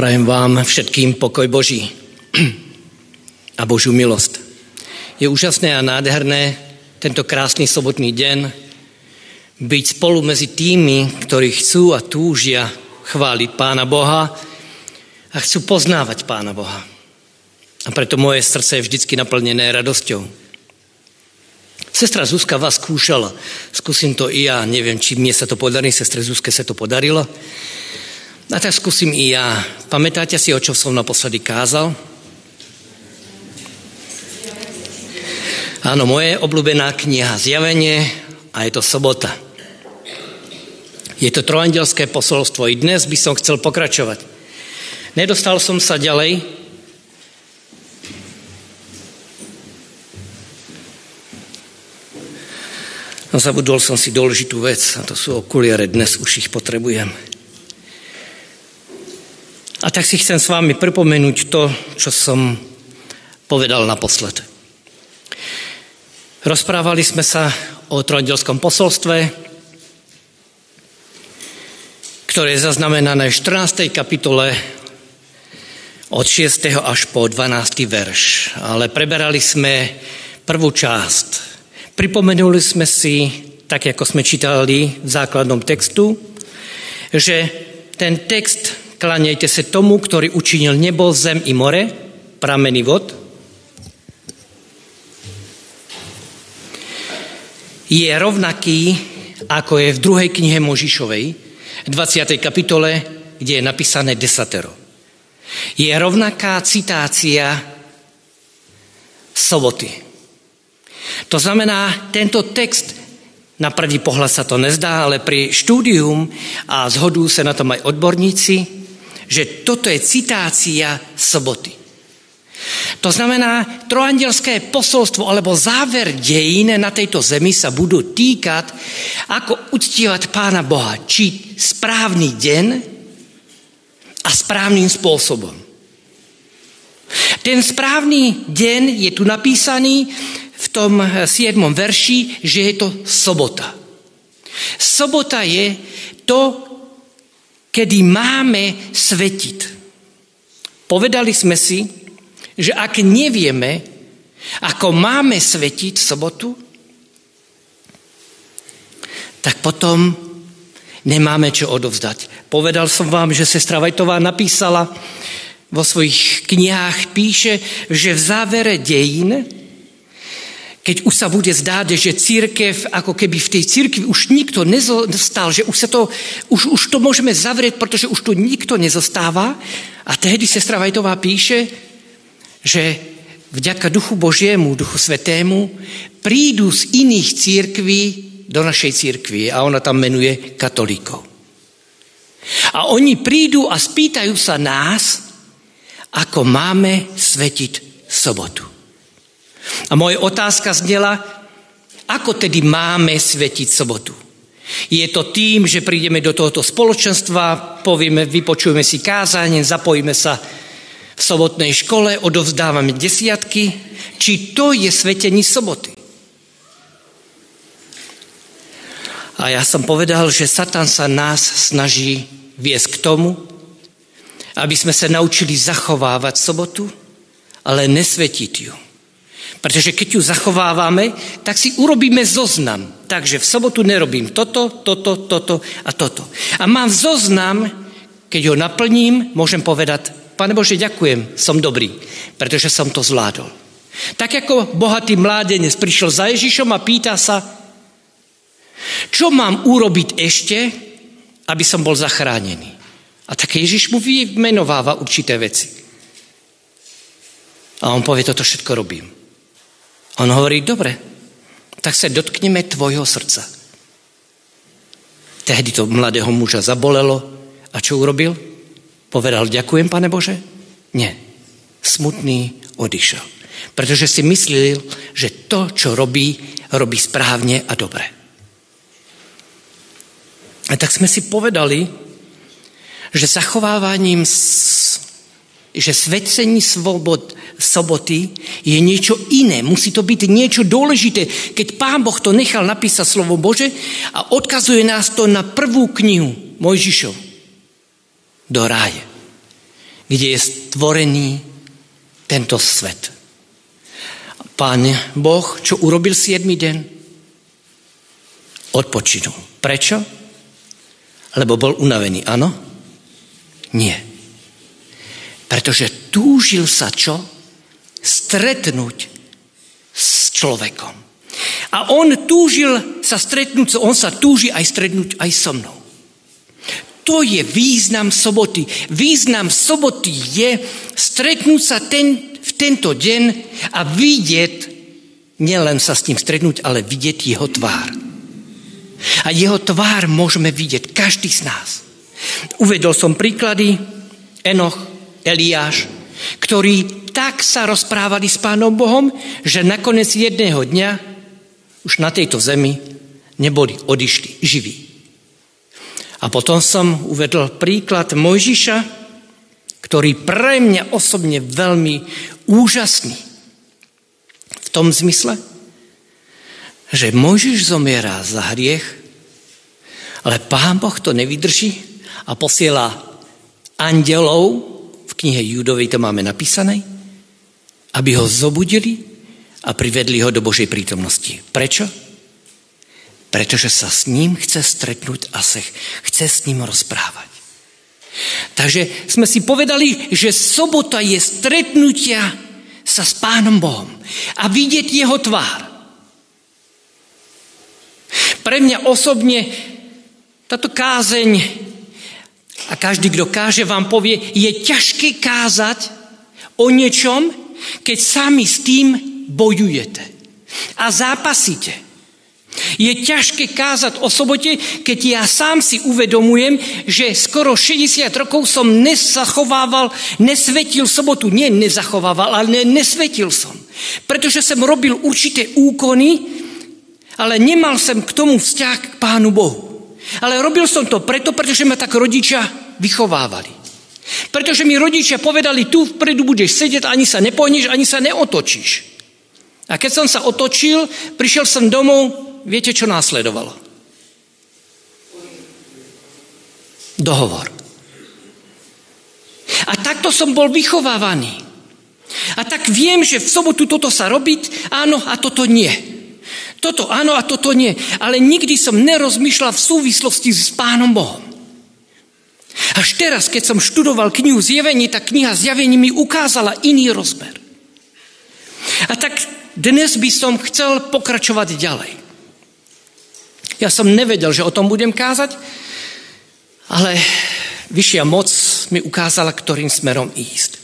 Prajem vám všetkým pokoj Boží a Božiu milosť. Je úžasné a nádherné tento krásny sobotný deň byť spolu medzi tými, ktorí chcú a túžia chváliť Pána Boha a chcú poznávať Pána Boha. A preto moje srdce je vždycky naplnené radosťou. Sestra Zuzka vás skúšala. Skúsim to i ja. Neviem, či mne sa to podarí. Sestre Zuzke sa to podarilo. A tak skúsim i ja. Pamätáte si, o čo som naposledy kázal? Áno, moje obľúbená kniha Zjavenie a je to sobota. Je to trojandelské posolstvo. I dnes by som chcel pokračovať. Nedostal som sa ďalej. No zabudol som si dôležitú vec a to sú okuliare. Dnes už ich potrebujem. Tak si chcem s vami pripomenúť to, čo som povedal naposled. Rozprávali sme sa o trojdielskom posolstve, ktoré je zaznamenané v 14. kapitole od 6. až po 12. verš. Ale preberali sme prvú časť. Pripomenuli sme si, tak ako sme čítali v základnom textu, že ten text Kláňajte sa tomu, ktorý učinil nebo, zem i more, prameny vod. Je rovnaký, ako je v druhej knihe Možišovej, 20. kapitole, kde je napísané desatero. Je rovnaká citácia soboty. To znamená, tento text na prvý pohľad sa to nezdá, ale pri štúdium a zhodujú sa na tom aj odborníci, že toto je citácia soboty. To znamená, trojandelské posolstvo alebo záver dejín na tejto zemi sa budú týkať, ako uctievať Pána Boha. Či správny deň a správnym spôsobom. Ten správny deň je tu napísaný v tom 7. verši, že je to sobota. Sobota je to, kedy máme svetiť. Povedali sme si, že ak nevieme, ako máme svetiť v sobotu, tak potom nemáme čo odovzdať. Povedal som vám, že sestra Vajtová napísala vo svojich knihách, píše, že v závere dejín keď už sa bude zdáť, že církev, ako keby v tej církvi už nikto nezostal, že už, sa to, už, už to môžeme zavrieť, pretože už tu nikto nezostáva. A tehdy sestra Vajtová píše, že vďaka Duchu Božiemu, Duchu Svetému, prídu z iných církví do našej církvy a ona tam menuje katolíkov. A oni prídu a spýtajú sa nás, ako máme svetiť sobotu. A moje otázka znela, ako tedy máme svetiť sobotu? Je to tým, že prídeme do tohoto spoločenstva, povieme, vypočujeme si kázanie, zapojíme sa v sobotnej škole, odovzdávame desiatky, či to je svetení soboty. A ja som povedal, že Satan sa nás snaží viesť k tomu, aby sme sa naučili zachovávať sobotu, ale nesvetiť ju. Pretože keď ju zachovávame, tak si urobíme zoznam. Takže v sobotu nerobím toto, toto, toto a toto. A mám zoznam, keď ho naplním, môžem povedať, Pane Bože, ďakujem, som dobrý, pretože som to zvládol. Tak ako bohatý mládenec prišiel za Ježišom a pýta sa, čo mám urobiť ešte, aby som bol zachránený. A tak Ježiš mu vymenováva určité veci. A on povie, toto všetko robím. On hovorí, dobre, tak sa dotkneme tvojho srdca. Tehdy to mladého muža zabolelo a čo urobil? Povedal, ďakujem, pane Bože? Nie. Smutný odišiel. Pretože si myslel, že to, čo robí, robí správne a dobre. A tak sme si povedali, že zachovávaním že svetcení svobod, soboty je niečo iné. Musí to byť niečo dôležité. Keď Pán Boh to nechal napísať slovo Bože a odkazuje nás to na prvú knihu Mojžišov do ráje. kde je stvorený tento svet. Pán Boh, čo urobil 7 deň? Odpočinul. Prečo? Lebo bol unavený, áno? Nie. Pretože túžil sa čo? Stretnúť s človekom. A on túžil sa stretnúť, on sa túži aj stretnúť aj so mnou. To je význam soboty. Význam soboty je stretnúť sa ten, v tento deň a vidieť, nielen sa s ním stretnúť, ale vidieť jeho tvár. A jeho tvár môžeme vidieť každý z nás. Uvedol som príklady Enoch, Eliáš, ktorí tak sa rozprávali s Pánom Bohom, že nakoniec jedného dňa už na tejto zemi neboli odišli živí. A potom som uvedol príklad Mojžiša, ktorý pre mňa osobne veľmi úžasný. V tom zmysle, že Mojžiš zomiera za hriech, ale Pán Boh to nevydrží a posiela andelov, knihe Judovej to máme napísané, aby ho zobudili a privedli ho do Božej prítomnosti. Prečo? Pretože sa s ním chce stretnúť a sa chce s ním rozprávať. Takže sme si povedali, že sobota je stretnutia sa s Pánom Bohom a vidieť jeho tvár. Pre mňa osobne táto kázeň, a každý, kto káže, vám povie, je ťažké kázať o niečom, keď sami s tým bojujete a zápasíte. Je ťažké kázať o sobote, keď ja sám si uvedomujem, že skoro 60 rokov som nezachovával, nesvetil sobotu. Nie nezachovával, ale nesvetil som. Pretože som robil určité úkony, ale nemal som k tomu vzťah k Pánu Bohu. Ale robil som to preto, pretože ma tak rodičia vychovávali. Pretože mi rodičia povedali, tu vpredu budeš sedieť, ani sa nepohneš, ani sa neotočíš. A keď som sa otočil, prišiel som domov, viete, čo následovalo? Dohovor. A takto som bol vychovávaný. A tak viem, že v sobotu toto sa robiť, áno, a toto nie. Toto áno a toto nie. Ale nikdy som nerozmýšľal v súvislosti s Pánom Bohom. Až teraz, keď som študoval knihu Zjevení, tá kniha Zjavení mi ukázala iný rozmer. A tak dnes by som chcel pokračovať ďalej. Ja som nevedel, že o tom budem kázať, ale vyššia moc mi ukázala, ktorým smerom ísť.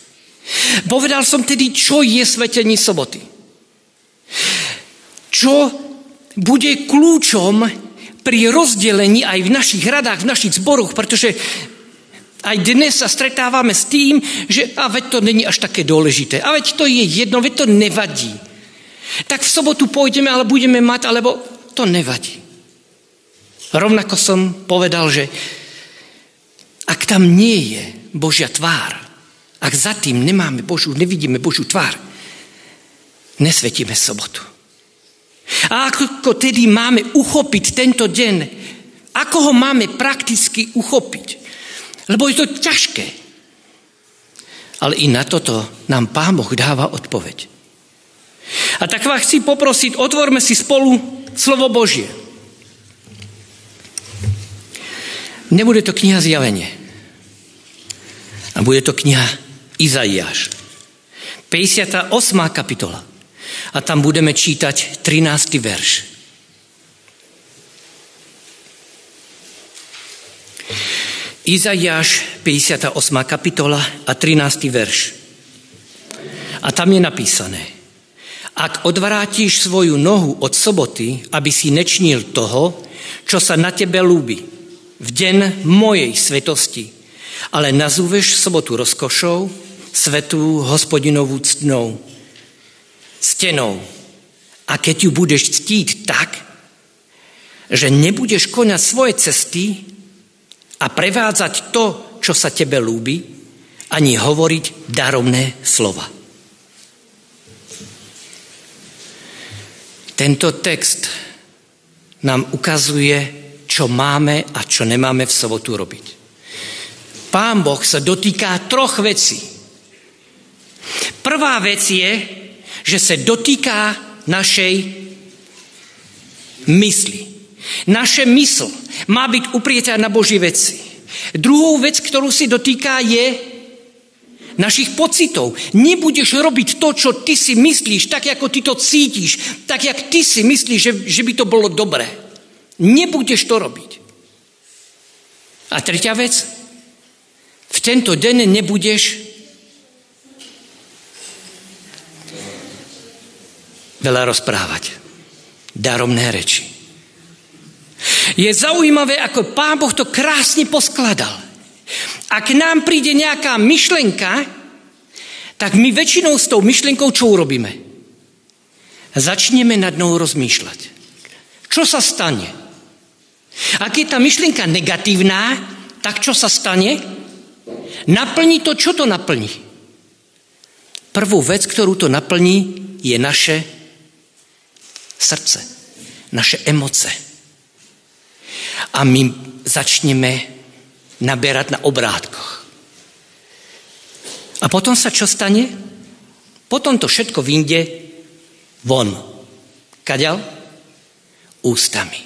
Povedal som tedy, čo je svetení soboty. Čo bude kľúčom pri rozdelení aj v našich radách, v našich zboroch, pretože aj dnes sa stretávame s tým, že a veď to není až také dôležité. A veď to je jedno, veď to nevadí. Tak v sobotu pôjdeme, ale budeme mať, alebo to nevadí. Rovnako som povedal, že ak tam nie je Božia tvár, ak za tým nemáme Božu, nevidíme Božú tvár, nesvetíme sobotu. A ako tedy máme uchopiť tento deň? Ako ho máme prakticky uchopiť? Lebo je to ťažké. Ale i na toto nám Pán Boh dáva odpoveď. A tak vás chci poprosiť, otvorme si spolu slovo Božie. Nebude to kniha Zjavenie. A bude to kniha Izaiáš. 58. kapitola. A tam budeme čítať 13. verš. Izaiáš, 58. kapitola a 13. verš. A tam je napísané. Ak odvrátíš svoju nohu od soboty, aby si nečnil toho, čo sa na tebe lúbi, v deň mojej svetosti, ale nazúveš sobotu rozkošou, svetú hospodinovú ctnou, stenou. A keď ju budeš ctíť tak, že nebudeš konať svoje cesty a prevádzať to, čo sa tebe lúbi, ani hovoriť darovné slova. Tento text nám ukazuje čo máme a čo nemáme v sobotu robiť. Pán Boh sa dotýká troch vecí. Prvá vec je, že sa dotýká našej mysli. Naše mysl má byť uprietá na Boží veci. Druhou vec, ktorú si dotýká, je našich pocitov. Nebudeš robiť to, čo ty si myslíš, tak ako ty to cítiš, tak jak ty si myslíš, že, že by to bolo dobré. Nebudeš to robiť. A tretia vec, v tento deň nebudeš veľa rozprávať. Daromné reči. Je zaujímavé, ako Pán Boh to krásne poskladal. Ak nám príde nejaká myšlenka, tak my väčšinou s tou myšlenkou čo urobíme? Začneme nad ňou rozmýšľať. Čo sa stane? Ak je tá myšlienka negatívna, tak čo sa stane? Naplní to, čo to naplní? Prvú vec, ktorú to naplní, je naše srdce, naše emoce. A my začneme naberať na obrátkoch. A potom sa čo stane? Potom to všetko vyjde von. Kaďal? Ústami.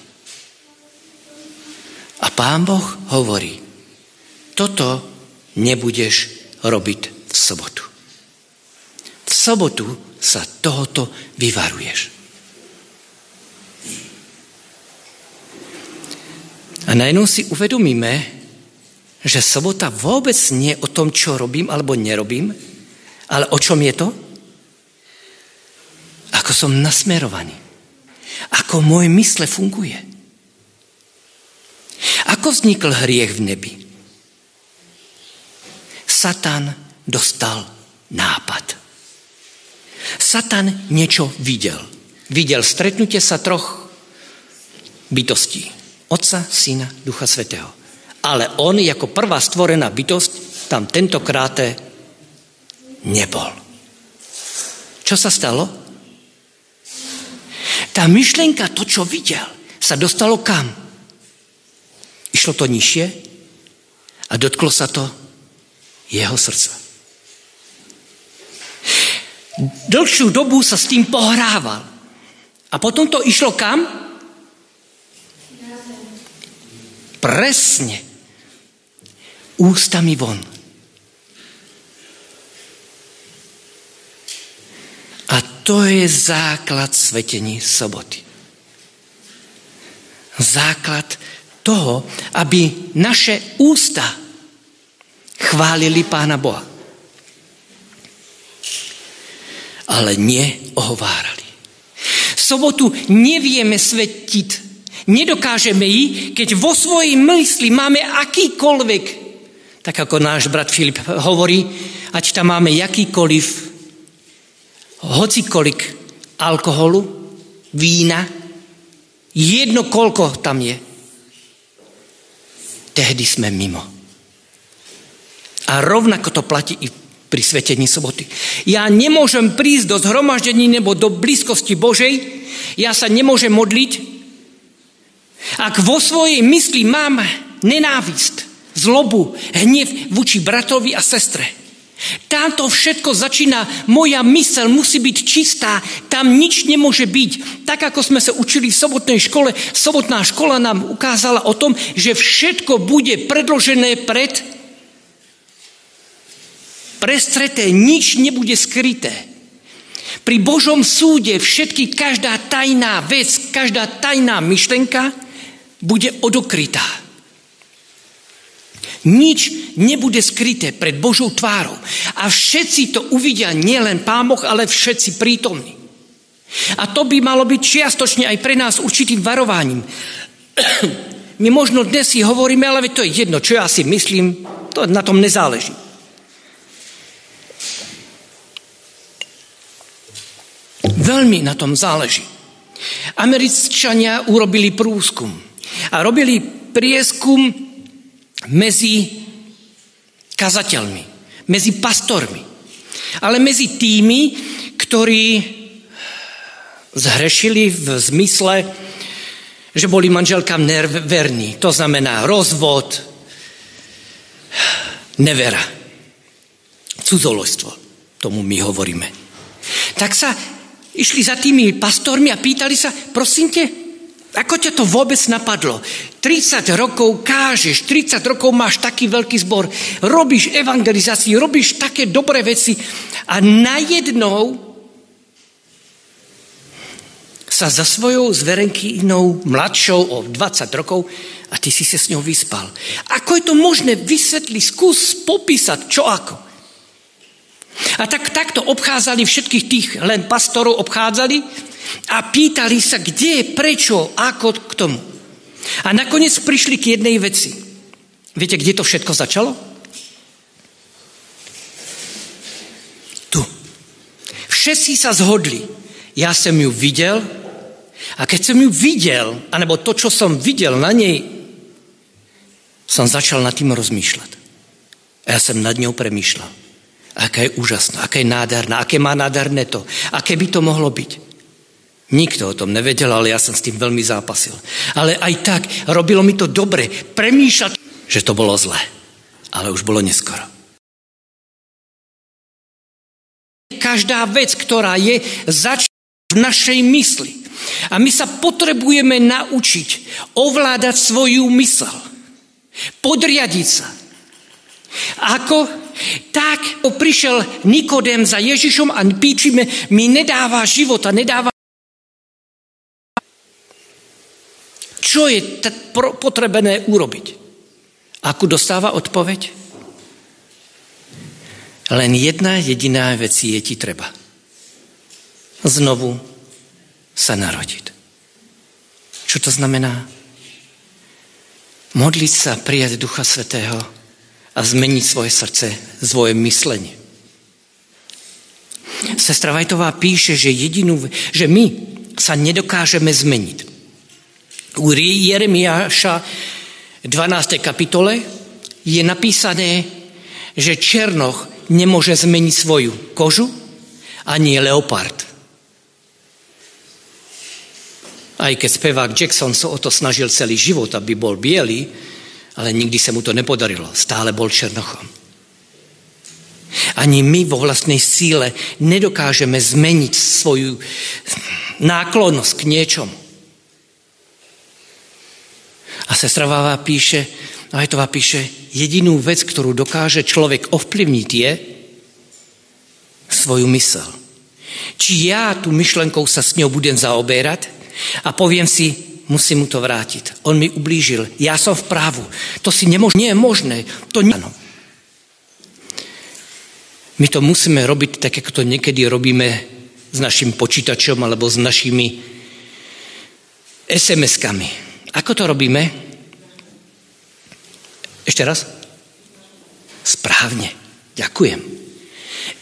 A pán Boh hovorí, toto nebudeš robiť v sobotu. V sobotu sa tohoto vyvaruješ. A najednou si uvedomíme, že sobota vôbec nie je o tom, čo robím alebo nerobím, ale o čom je to? Ako som nasmerovaný. Ako moje mysle funguje. Ako vznikl hriech v nebi? Satan dostal nápad. Satan niečo videl. Videl stretnutie sa troch bytostí. Otca, Syna, Ducha Svetého. Ale on ako prvá stvorená bytosť tam tentokrát nebol. Čo sa stalo? Tá myšlienka, to, čo videl, sa dostalo kam? Išlo to nižšie a dotklo sa to jeho srdca. Dlhšiu dobu sa s tým pohrával. A potom to išlo kam? Presne. Ústami von. A to je základ svetení soboty. Základ toho, aby naše ústa chválili Pána Boha. Ale neohovárali. Sobotu nevieme svetiť Nedokážeme ji, keď vo svojej mysli máme akýkoľvek, tak ako náš brat Filip hovorí, ať tam máme jakýkoľvek, hocikolik alkoholu, vína, jedno koľko tam je, tehdy sme mimo. A rovnako to platí i pri svetení soboty. Ja nemôžem prísť do zhromaždení nebo do blízkosti Božej, ja sa nemôžem modliť, ak vo svojej mysli mám nenávist, zlobu, hnev voči bratovi a sestre, táto všetko začína, moja mysel musí byť čistá, tam nič nemôže byť. Tak ako sme sa učili v sobotnej škole, sobotná škola nám ukázala o tom, že všetko bude predložené pred prestreté, nič nebude skryté. Pri Božom súde všetky, každá tajná vec, každá tajná myšlenka bude odokrytá. Nič nebude skryté pred Božou tvárou. A všetci to uvidia nielen pámoch, ale všetci prítomní. A to by malo byť čiastočne aj pre nás určitým varovaním. My možno dnes si hovoríme, ale to je jedno, čo ja si myslím, to na tom nezáleží. Veľmi na tom záleží. Američania urobili prúskum a robili prieskum medzi kazateľmi, medzi pastormi, ale medzi tými, ktorí zhrešili v zmysle, že boli manželkám verní. To znamená rozvod, nevera. Cudzolojstvo, tomu my hovoríme. Tak sa išli za tými pastormi a pýtali sa, prosím te, ako ťa to vôbec napadlo? 30 rokov kážeš, 30 rokov máš taký veľký zbor, robíš evangelizáciu, robíš také dobré veci a najednou sa za svojou zverenkynou mladšou o 20 rokov a ty si sa s ňou vyspal. Ako je to možné vysvetliť, skús popísať, čo ako. A tak takto obchádzali všetkých tých len pastorov obchádzali a pýtali sa, kde, prečo, ako k tomu. A nakoniec prišli k jednej veci. Viete, kde to všetko začalo? Tu. Všetci sa zhodli. Ja som ju videl a keď som ju videl, anebo to, čo som videl na nej, som začal nad tým rozmýšľať. A ja som nad ňou premýšľal. Aká je úžasná, aká je nádherná, aké má nádherné to, aké by to mohlo byť. Nikto o tom nevedel, ale ja som s tým veľmi zápasil. Ale aj tak robilo mi to dobre premýšľať, že to bolo zlé. Ale už bolo neskoro. Každá vec, ktorá je, začína v našej mysli. A my sa potrebujeme naučiť ovládať svoju mysl. Podriadiť sa. Ako? Tak prišiel Nikodem za Ježišom a píčime, mi nedáva života, nedáva Čo je t- potrebené urobiť? Ako dostáva odpoveď? Len jedna jediná vec je ti treba. Znovu sa narodiť. Čo to znamená? Modliť sa, prijať Ducha Svetého a zmeniť svoje srdce, svoje myslenie. Sestra Vajtová píše, že, jedinú, že my sa nedokážeme zmeniť. U Jeremiáša 12. kapitole je napísané, že Černoch nemôže zmeniť svoju kožu, ani leopard. Aj keď spevák Jackson sa o to snažil celý život, aby bol biely, ale nikdy sa mu to nepodarilo. Stále bol černochom. Ani my vo vlastnej síle nedokážeme zmeniť svoju náklonnosť k niečomu. A sestra Váva píše, Vajtová píše, jedinú vec, ktorú dokáže človek ovplyvniť je svoju mysel. Či ja tú myšlenkou sa s ňou budem zaoberať a poviem si, musím mu to vrátiť. On mi ublížil, ja som v právu. To si nemož- nie je možné. To nie... My to musíme robiť tak, ako to niekedy robíme s našim počítačom alebo s našimi SMS-kami. Ako to robíme? Ešte raz? Správne. Ďakujem.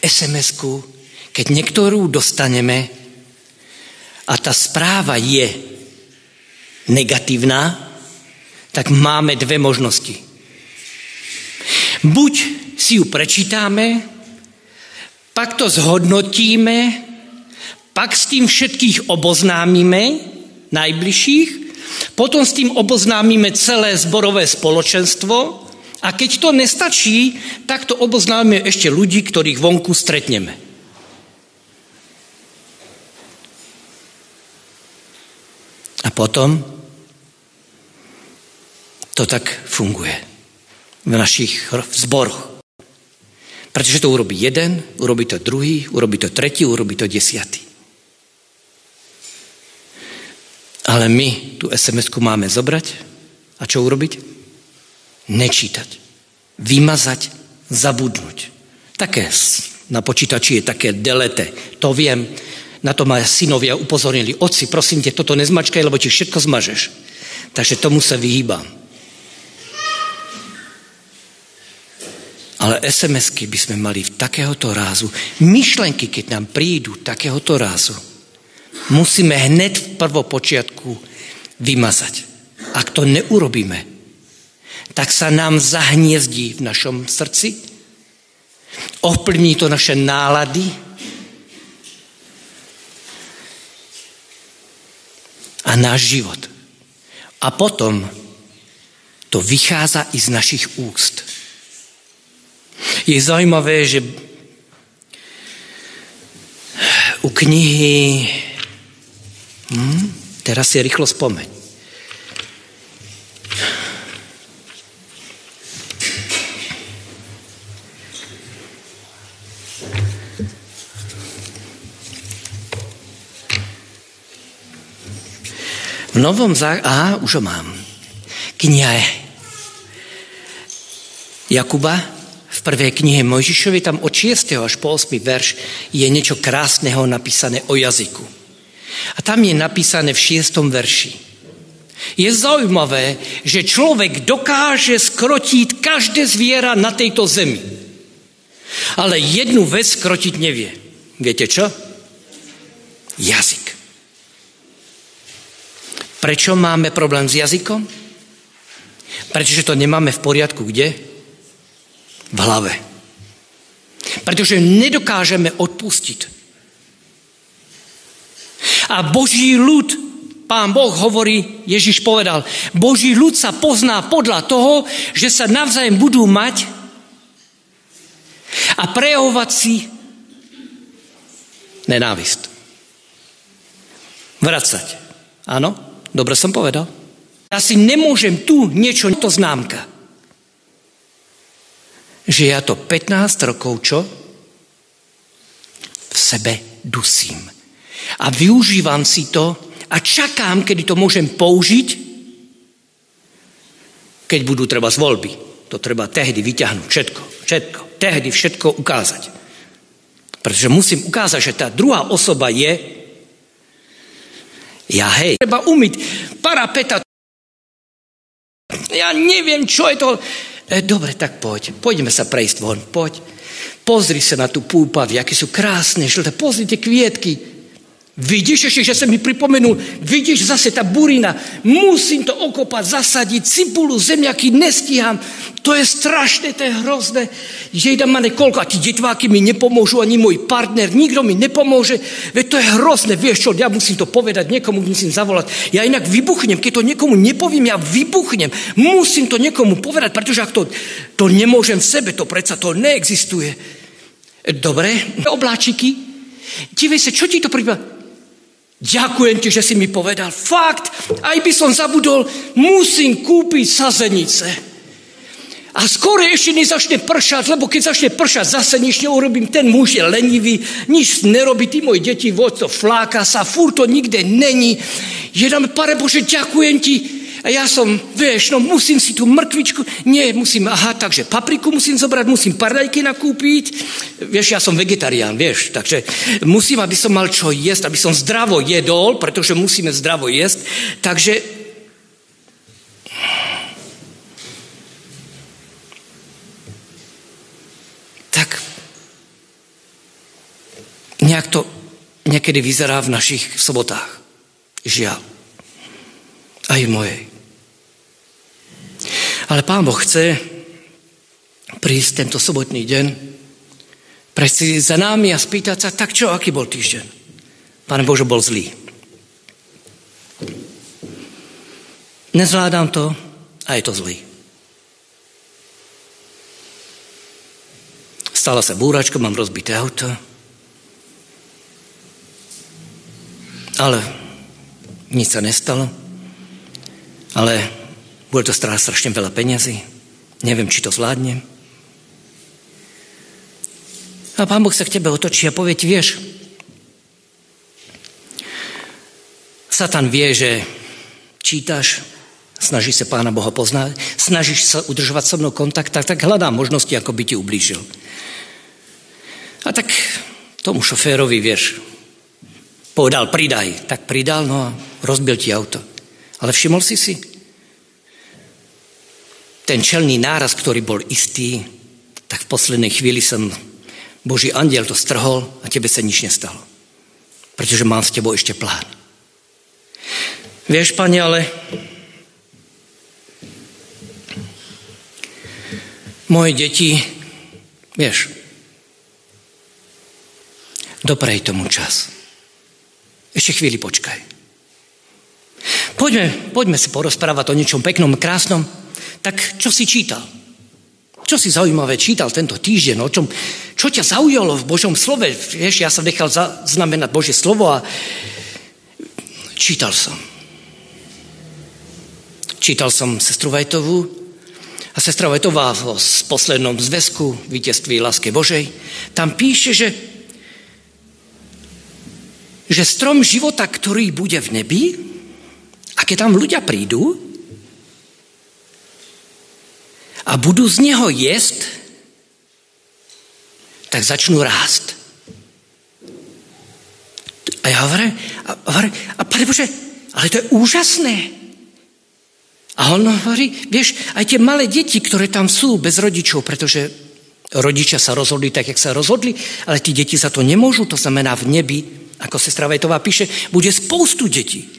SMS-ku, keď niektorú dostaneme a tá správa je negatívna, tak máme dve možnosti. Buď si ju prečítame, pak to zhodnotíme, pak s tým všetkých oboznámime, najbližších, potom s tým oboznámime celé zborové spoločenstvo a keď to nestačí, tak to oboznámime ešte ľudí, ktorých vonku stretneme. A potom to tak funguje v našich zboroch. Pretože to urobí jeden, urobí to druhý, urobí to tretí, urobí to desiatý. Ale my tú sms máme zobrať a čo urobiť? Nečítať. Vymazať, zabudnúť. Také na počítači je také delete. To viem. Na to ma synovia upozornili. Otci, prosím te, toto nezmačkaj, lebo ti všetko zmažeš. Takže tomu sa vyhýbam. Ale SMS-ky by sme mali v takéhoto rázu. Myšlenky, keď nám prídu takéhoto rázu, musíme hned v prvopočiatku vymazať. Ak to neurobíme, tak sa nám zahniezdí v našom srdci, ovplyvní to naše nálady a náš život. A potom to vychádza i z našich úst. Je zaujímavé, že u knihy... Hm, teraz si rýchlo spomeň. V novom zákone... Aha, už ho mám. Kniha Jakuba v prvej knihe Mojžišovi, tam od 6. až po 8. verš je niečo krásneho napísané o jazyku. A tam je napísané v 6. verši. Je zaujímavé, že človek dokáže skrotiť každé zviera na tejto zemi. Ale jednu vec skrotiť nevie. Viete čo? Jazyk. Prečo máme problém s jazykom? Pretože to nemáme v poriadku kde? v hlave. Pretože nedokážeme odpustiť. A Boží ľud, Pán Boh hovorí, Ježiš povedal, Boží ľud sa pozná podľa toho, že sa navzájem budú mať a prejavovať si nenávist. Vracať. Áno? Dobre som povedal. Ja si nemôžem tu niečo, to známka že ja to 15 rokov čo? V sebe dusím. A využívam si to a čakám, kedy to môžem použiť, keď budú treba z voľby. To treba tehdy vyťahnuť všetko, všetko, tehdy všetko ukázať. Pretože musím ukázať, že tá druhá osoba je ja hej. Treba umyť parapeta. Ja neviem, čo je to. E, dobre, tak poď. Poďme sa prejsť von. Poď. Pozri sa na tú púpav, aké sú krásne, žlté. Pozri tie kvietky. Vidíš ešte, že sa mi pripomenul, vidíš zase tá burina, musím to okopať, zasadiť, cibulu, zemiaky, nestíham. To je strašné, to je hrozné. Jejda ma nekoľko, a tí detváky mi nepomôžu, ani môj partner, nikto mi nepomôže. Veď to je hrozné, vieš čo, ja musím to povedať, niekomu musím zavolať. Ja inak vybuchnem, keď to niekomu nepoviem, ja vybuchnem. Musím to niekomu povedať, pretože ak to, to nemôžem v sebe, to predsa to neexistuje. Dobre, obláčiky, divej sa, čo ti to prípada? Ďakujem ti, že si mi povedal. Fakt, aj by som zabudol, musím kúpiť sazenice. A skoro ešte nezačne pršať, lebo keď začne pršať, zase nič neurobím. Ten muž je lenivý, nič nerobí, tí moji deti, voď to fláka sa, furt to nikde není. Jedám, pane Bože, ďakujem ti, a ja som, vieš, no musím si tú mrkvičku, nie, musím, aha, takže papriku musím zobrať, musím paradajky nakúpiť. Vieš, ja som vegetarián, vieš, takže musím, aby som mal čo jesť, aby som zdravo jedol, pretože musíme zdravo jesť. Takže tak nejak to niekedy vyzerá v našich sobotách. Žiaľ. Aj mojej. Ale Pán Boh chce prísť tento sobotný deň, prejsť za nami a spýtať sa, tak čo, aký bol týždeň? Pán Bože, bol zlý. Nezvládam to a je to zlý. Stala sa búračka, mám rozbité auto. Ale nič sa nestalo. Ale bude to stráť strašne veľa peňazí. Neviem, či to zvládnem. A pán Boh sa k tebe otočí a povie ti, vieš, Satan vie, že čítaš, snažíš sa Pána Boha poznať, snažíš sa udržovať so mnou kontakt, tak, tak hľadá možnosti, ako by ti ublížil. A tak tomu šoférovi, vieš, povedal, pridaj. Tak pridal, no a rozbil ti auto. Ale všimol si si, ten čelný náraz, ktorý bol istý, tak v poslednej chvíli som Boží andiel to strhol a tebe sa nič nestalo. Pretože mám s tebou ešte plán. Vieš, pane, ale moje deti, vieš, doprej tomu čas. Ešte chvíli počkaj. Poďme, poďme si porozprávať o niečom peknom, krásnom. Tak čo si čítal? čo si zaujímavé čítal tento týždeň, o čom, čo ťa zaujalo v Božom slove. Vieš, ja som nechal znamenať Božie slovo a čítal som. Čítal som sestru Vajtovú a sestra Vajtová v poslednom zväzku víťazství Láske Božej tam píše, že, že strom života, ktorý bude v nebi, a keď tam ľudia prídu, a budú z neho jesť, tak začnú rásť. A ja hovorím, a, hovorím, a pane Bože, ale to je úžasné. A on hovorí, vieš, aj tie malé deti, ktoré tam sú bez rodičov, pretože rodičia sa rozhodli tak, jak sa rozhodli, ale tí deti za to nemôžu, to znamená v nebi, ako sestra Vajtová píše, bude spoustu detí.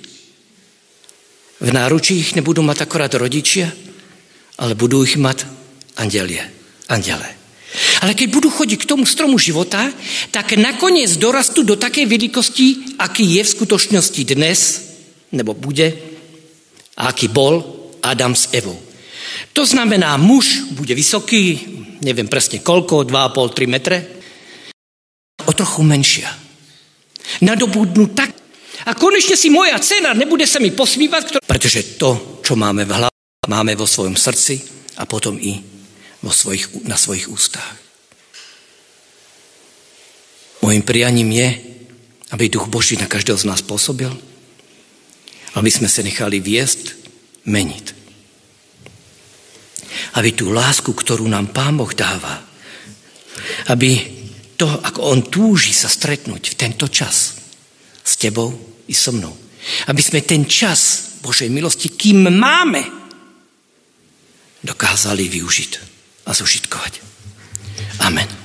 V náručí ich nebudú mať akorát rodičia, ale budú ich mať andelie, andele. Ale keď budú chodiť k tomu stromu života, tak nakoniec dorastú do takej veľkosti, aký je v skutočnosti dnes, nebo bude, a aký bol Adam s Evou. To znamená, muž bude vysoký, neviem presne koľko, 2,5-3 metre, o trochu menšia. Nadobudnú tak. A konečne si moja cena nebude sa mi posmívať, pretože to, čo máme v hlave, máme vo svojom srdci a potom i vo svojich, na svojich ústach. Mojím prianím je, aby Duch Boží na každého z nás pôsobil, aby sme sa nechali viesť, meniť. Aby tú lásku, ktorú nám Pán Boh dáva, aby to, ako On túži sa stretnúť v tento čas s tebou i so mnou, aby sme ten čas Božej milosti, kým máme, dokázali využiť a zužitkovať. Amen.